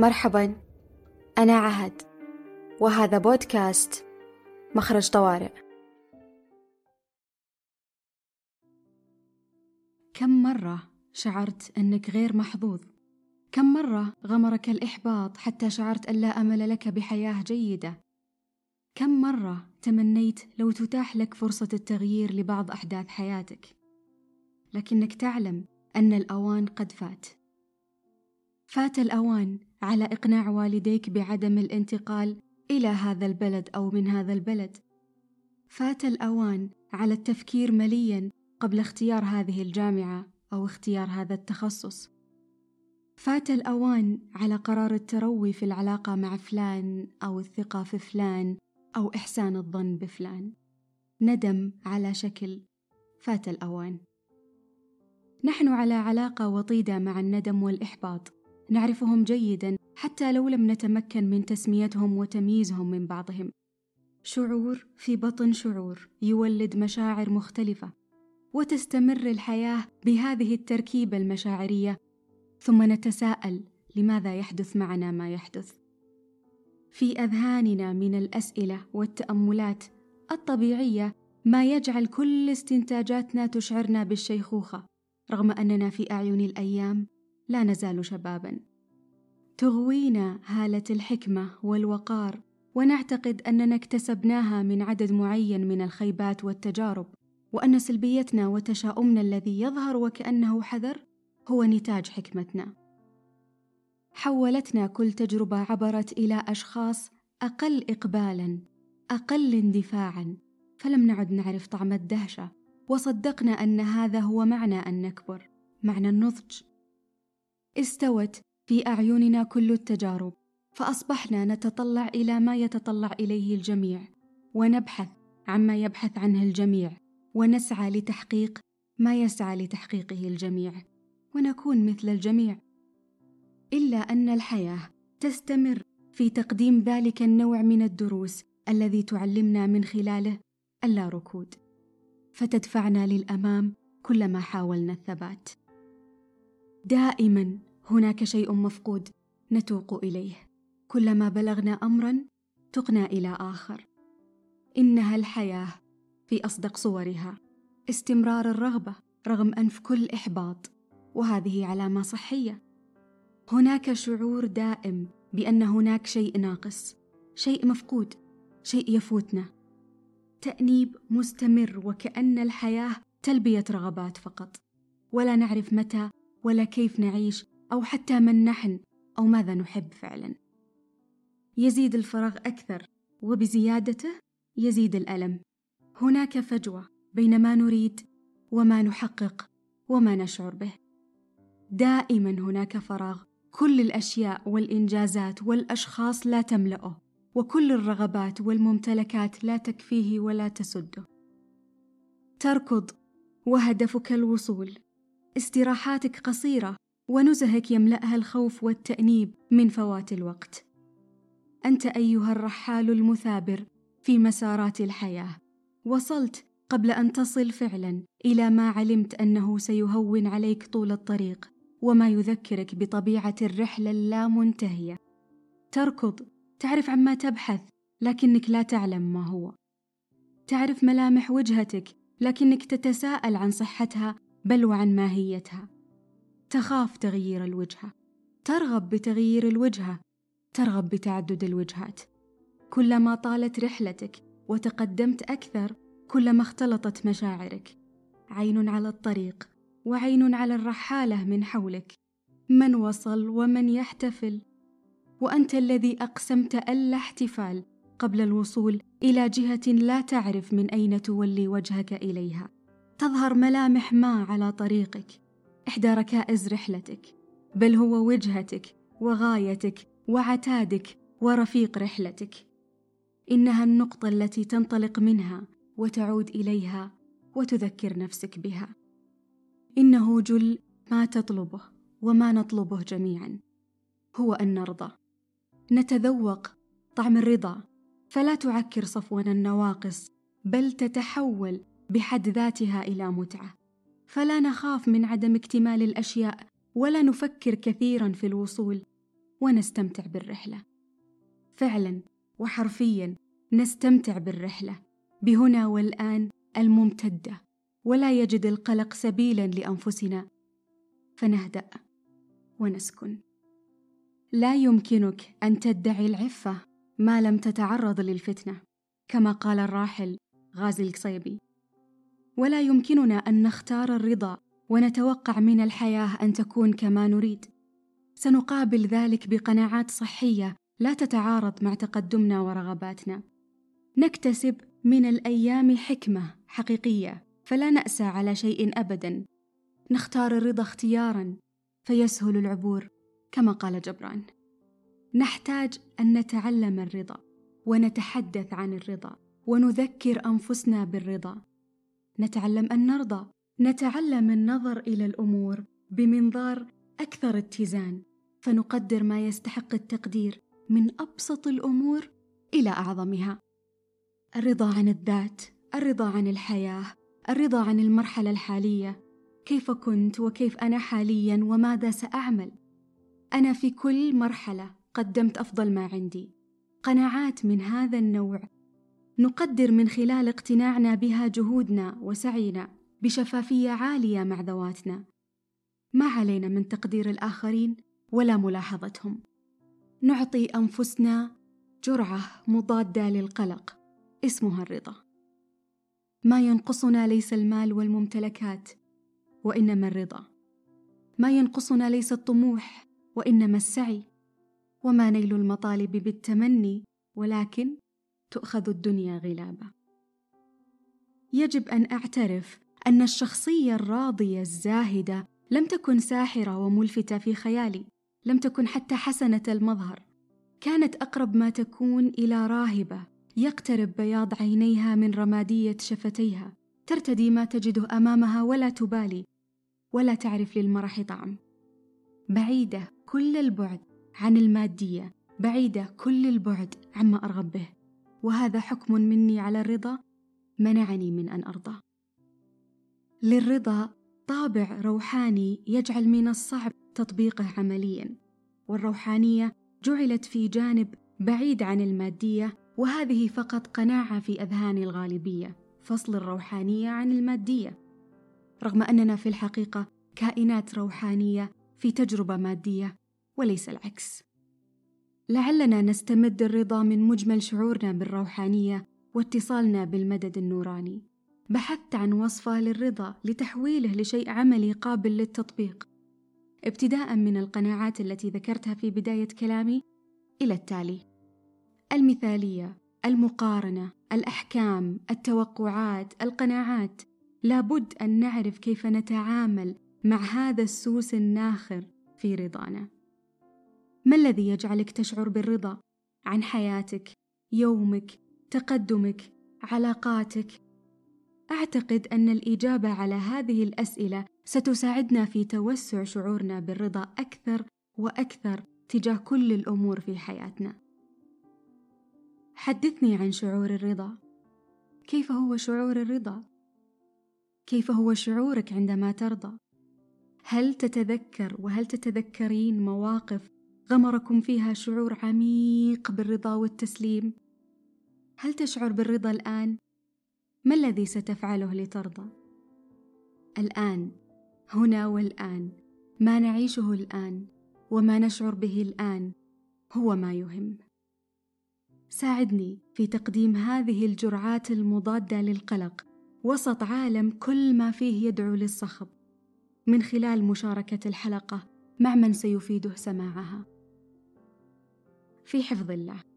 مرحبا أنا عهد وهذا بودكاست مخرج طوارئ كم مرة شعرت أنك غير محظوظ؟ كم مرة غمرك الإحباط حتى شعرت أن لا أمل لك بحياة جيدة؟ كم مرة تمنيت لو تتاح لك فرصة التغيير لبعض أحداث حياتك؟ لكنك تعلم أن الأوان قد فات. فات الأوان على إقناع والديك بعدم الانتقال إلى هذا البلد أو من هذا البلد. فات الأوان على التفكير مليا قبل اختيار هذه الجامعة أو اختيار هذا التخصص. فات الأوان على قرار التروي في العلاقة مع فلان أو الثقة في فلان أو إحسان الظن بفلان. ندم على شكل فات الأوان. نحن على علاقة وطيدة مع الندم والإحباط، نعرفهم جيدا حتى لو لم نتمكن من تسميتهم وتمييزهم من بعضهم. شعور في بطن شعور يولد مشاعر مختلفة، وتستمر الحياة بهذه التركيبة المشاعرية. ثم نتساءل لماذا يحدث معنا ما يحدث؟ في أذهاننا من الأسئلة والتأملات الطبيعية ما يجعل كل استنتاجاتنا تشعرنا بالشيخوخة رغم أننا في أعين الأيام لا نزال شبابا. تغوينا هالة الحكمة والوقار ونعتقد أننا اكتسبناها من عدد معين من الخيبات والتجارب وأن سلبيتنا وتشاؤمنا الذي يظهر وكأنه حذر هو نتاج حكمتنا. حولتنا كل تجربة عبرت إلى أشخاص أقل اقبالا أقل اندفاعا فلم نعد نعرف طعم الدهشة وصدقنا أن هذا هو معنى ان نكبر معنى النضج. استوت في أعيننا كل التجارب فأصبحنا نتطلع إلى ما يتطلع إليه الجميع ونبحث عما يبحث عنه الجميع ونسعى لتحقيق ما يسعى لتحقيقه الجميع ونكون مثل الجميع. إلا أن الحياة تستمر في تقديم ذلك النوع من الدروس الذي تعلمنا من خلاله اللا ركود فتدفعنا للأمام كلما حاولنا الثبات. دائما هناك شيء مفقود نتوق إليه. كلما بلغنا امرا تقنا إلى آخر. إنها الحياة في أصدق صورها. استمرار الرغبة رغم أنف كل إحباط. وهذه علامة صحية. هناك شعور دائم بأن هناك شيء ناقص شيء مفقود شيء يفوتنا. تأنيب مستمر وكأن الحياة تلبية رغبات فقط. ولا نعرف متى ولا كيف نعيش أو حتى من نحن أو ماذا نحب فعلا. يزيد الفراغ أكثر وبزيادته يزيد الألم. هناك فجوة بين ما نريد وما نحقق وما نشعر به. دائما هناك فراغ كل الأشياء والإنجازات والأشخاص لا تملأه وكل الرغبات والممتلكات لا تكفيه ولا تسده. تركض وهدفك الوصول. استراحاتك قصيرة ونزهك يملأها الخوف والتأنيب من فوات الوقت. أنت أيها الرحال المثابر في مسارات الحياة. وصلت قبل أن تصل فعلا إلى ما علمت أنه سيهون عليك طول الطريق وما يذكرك بطبيعة الرحلة اللامنتهية. تركض تعرف عما تبحث لكنك لا تعلم ما هو. تعرف ملامح وجهتك لكنك تتساءل عن صحتها بل وعن ماهيتها. تخاف تغيير الوجهة. ترغب بتغيير الوجهة. ترغب بتعدد الوجهات. كلما طالت رحلتك وتقدمت أكثر كلما اختلطت مشاعرك. عين على الطريق وعين على الرحالة من حولك. من وصل ومن يحتفل. وأنت الذي أقسمت ألا احتفال قبل الوصول إلى جهة لا تعرف من أين تولي وجهك إليها. تظهر ملامح ما على طريقك. إحدى ركائز رحلتك بل هو وجهتك وغايتك وعتادك ورفيق رحلتك. إنها النقطة التي تنطلق منها وتعود إليها وتذكر نفسك بها. إنه جل ما تطلبه وما نطلبه جميعا. هو أن نرضى. نتذوق طعم الرضا. فلا تعكر صفونا النواقص بل تتحول بحد ذاتها إلى متعة. فلا نخاف من عدم اكتمال الأشياء ولا نفكر كثيرا في الوصول ونستمتع بالرحلة. فعلا وحرفيا نستمتع بالرحلة. بهنا والآن الممتدة ولا يجد القلق سبيلا لأنفسنا. فنهدأ ونسكن. لا يمكنك أن تدعي العفة ما لم تتعرض للفتنة كما قال الراحل غازي القصيبي. ولا يمكننا أن نختار الرضا ونتوقع من الحياة أن تكون كما نريد. سنقابل ذلك بقناعات صحية لا تتعارض مع تقدمنا ورغباتنا. نكتسب من الأيام حكمة حقيقية فلا نأسى على شيء أبدا. نختار الرضا اختيارا فيسهل العبور كما قال جبران. نحتاج أن نتعلم الرضا ونتحدث عن الرضا ونذكر أنفسنا بالرضا. نتعلم أن نرضى نتعلم النظر إلى الأمور بمنظار أكثر اتزان فنقدر ما يستحق التقدير من أبسط الأمور إلى أعظمها. الرضا عن الذات الرضا عن الحياة الرضا عن المرحلة الحالية. كيف كنت وكيف أنا حاليا وماذا سأعمل؟ أنا في كل مرحلة قدمت أفضل ما عندي. قناعات من هذا النوع نقدر من خلال اقتناعنا بها جهودنا وسعينا بشفافية عالية مع ذواتنا. ما علينا من تقدير الآخرين ولا ملاحظتهم. نعطي أنفسنا جرعة مضادة للقلق اسمها الرضا. ما ينقصنا ليس المال والممتلكات وإنما الرضا. ما ينقصنا ليس الطموح وإنما السعي. وما نيل المطالب بالتمني ولكن تؤخذ الدنيا غلابة. يجب أن أعترف أن الشخصية الراضية الزاهدة لم تكن ساحرة وملفتة في خيالي لم تكن حتى حسنة المظهر. كانت أقرب ما تكون إلى راهبة يقترب بياض عينيها من رمادية شفتيها. ترتدي ما تجده أمامها ولا تبالي ولا تعرف للمرح طعم. بعيدة كل البعد عن المادية بعيدة كل البعد عما أرغب به. وهذا حكم مني على الرضا منعني من أن أرضى. للرضا طابع روحاني يجعل من الصعب تطبيقه عمليا والروحانية جعلت في جانب بعيد عن المادية وهذه فقط قناعة في أذهان الغالبية فصل الروحانية عن المادية. رغم أننا في الحقيقة كائنات روحانية في تجربة مادية وليس العكس. لعلنا نستمد الرضا من مجمل شعورنا بالروحانية واتصالنا بالمدد النوراني. بحثت عن وصفة للرضا لتحويله لشيء عملي قابل للتطبيق. ابتداء من القناعات التي ذكرتها في بداية كلامي إلى التالي المثالية المقارنة الأحكام التوقعات القناعات. لابد أن نعرف كيف نتعامل مع هذا السوس الناخر في رضانا. ما الذي يجعلك تشعر بالرضا عن حياتك يومك تقدمك علاقاتك؟ أعتقد أن الإجابة على هذه الأسئلة ستساعدنا في توسع شعورنا بالرضا أكثر وأكثر تجاه كل الأمور في حياتنا. حدثني عن شعور الرضا. كيف هو شعور الرضا؟ كيف هو شعورك عندما ترضى؟ هل تتذكر وهل تتذكرين مواقف غمركم فيها شعور عميق بالرضا والتسليم. هل تشعر بالرضا الآن؟ ما الذي ستفعله لترضى؟ الآن هنا والآن ما نعيشه الآن وما نشعر به الآن هو ما يهم. ساعدني في تقديم هذه الجرعات المضادة للقلق. وسط عالم كل ما فيه يدعو للصخب. من خلال مشاركة الحلقة مع من سيفيده سماعها. في حفظ الله.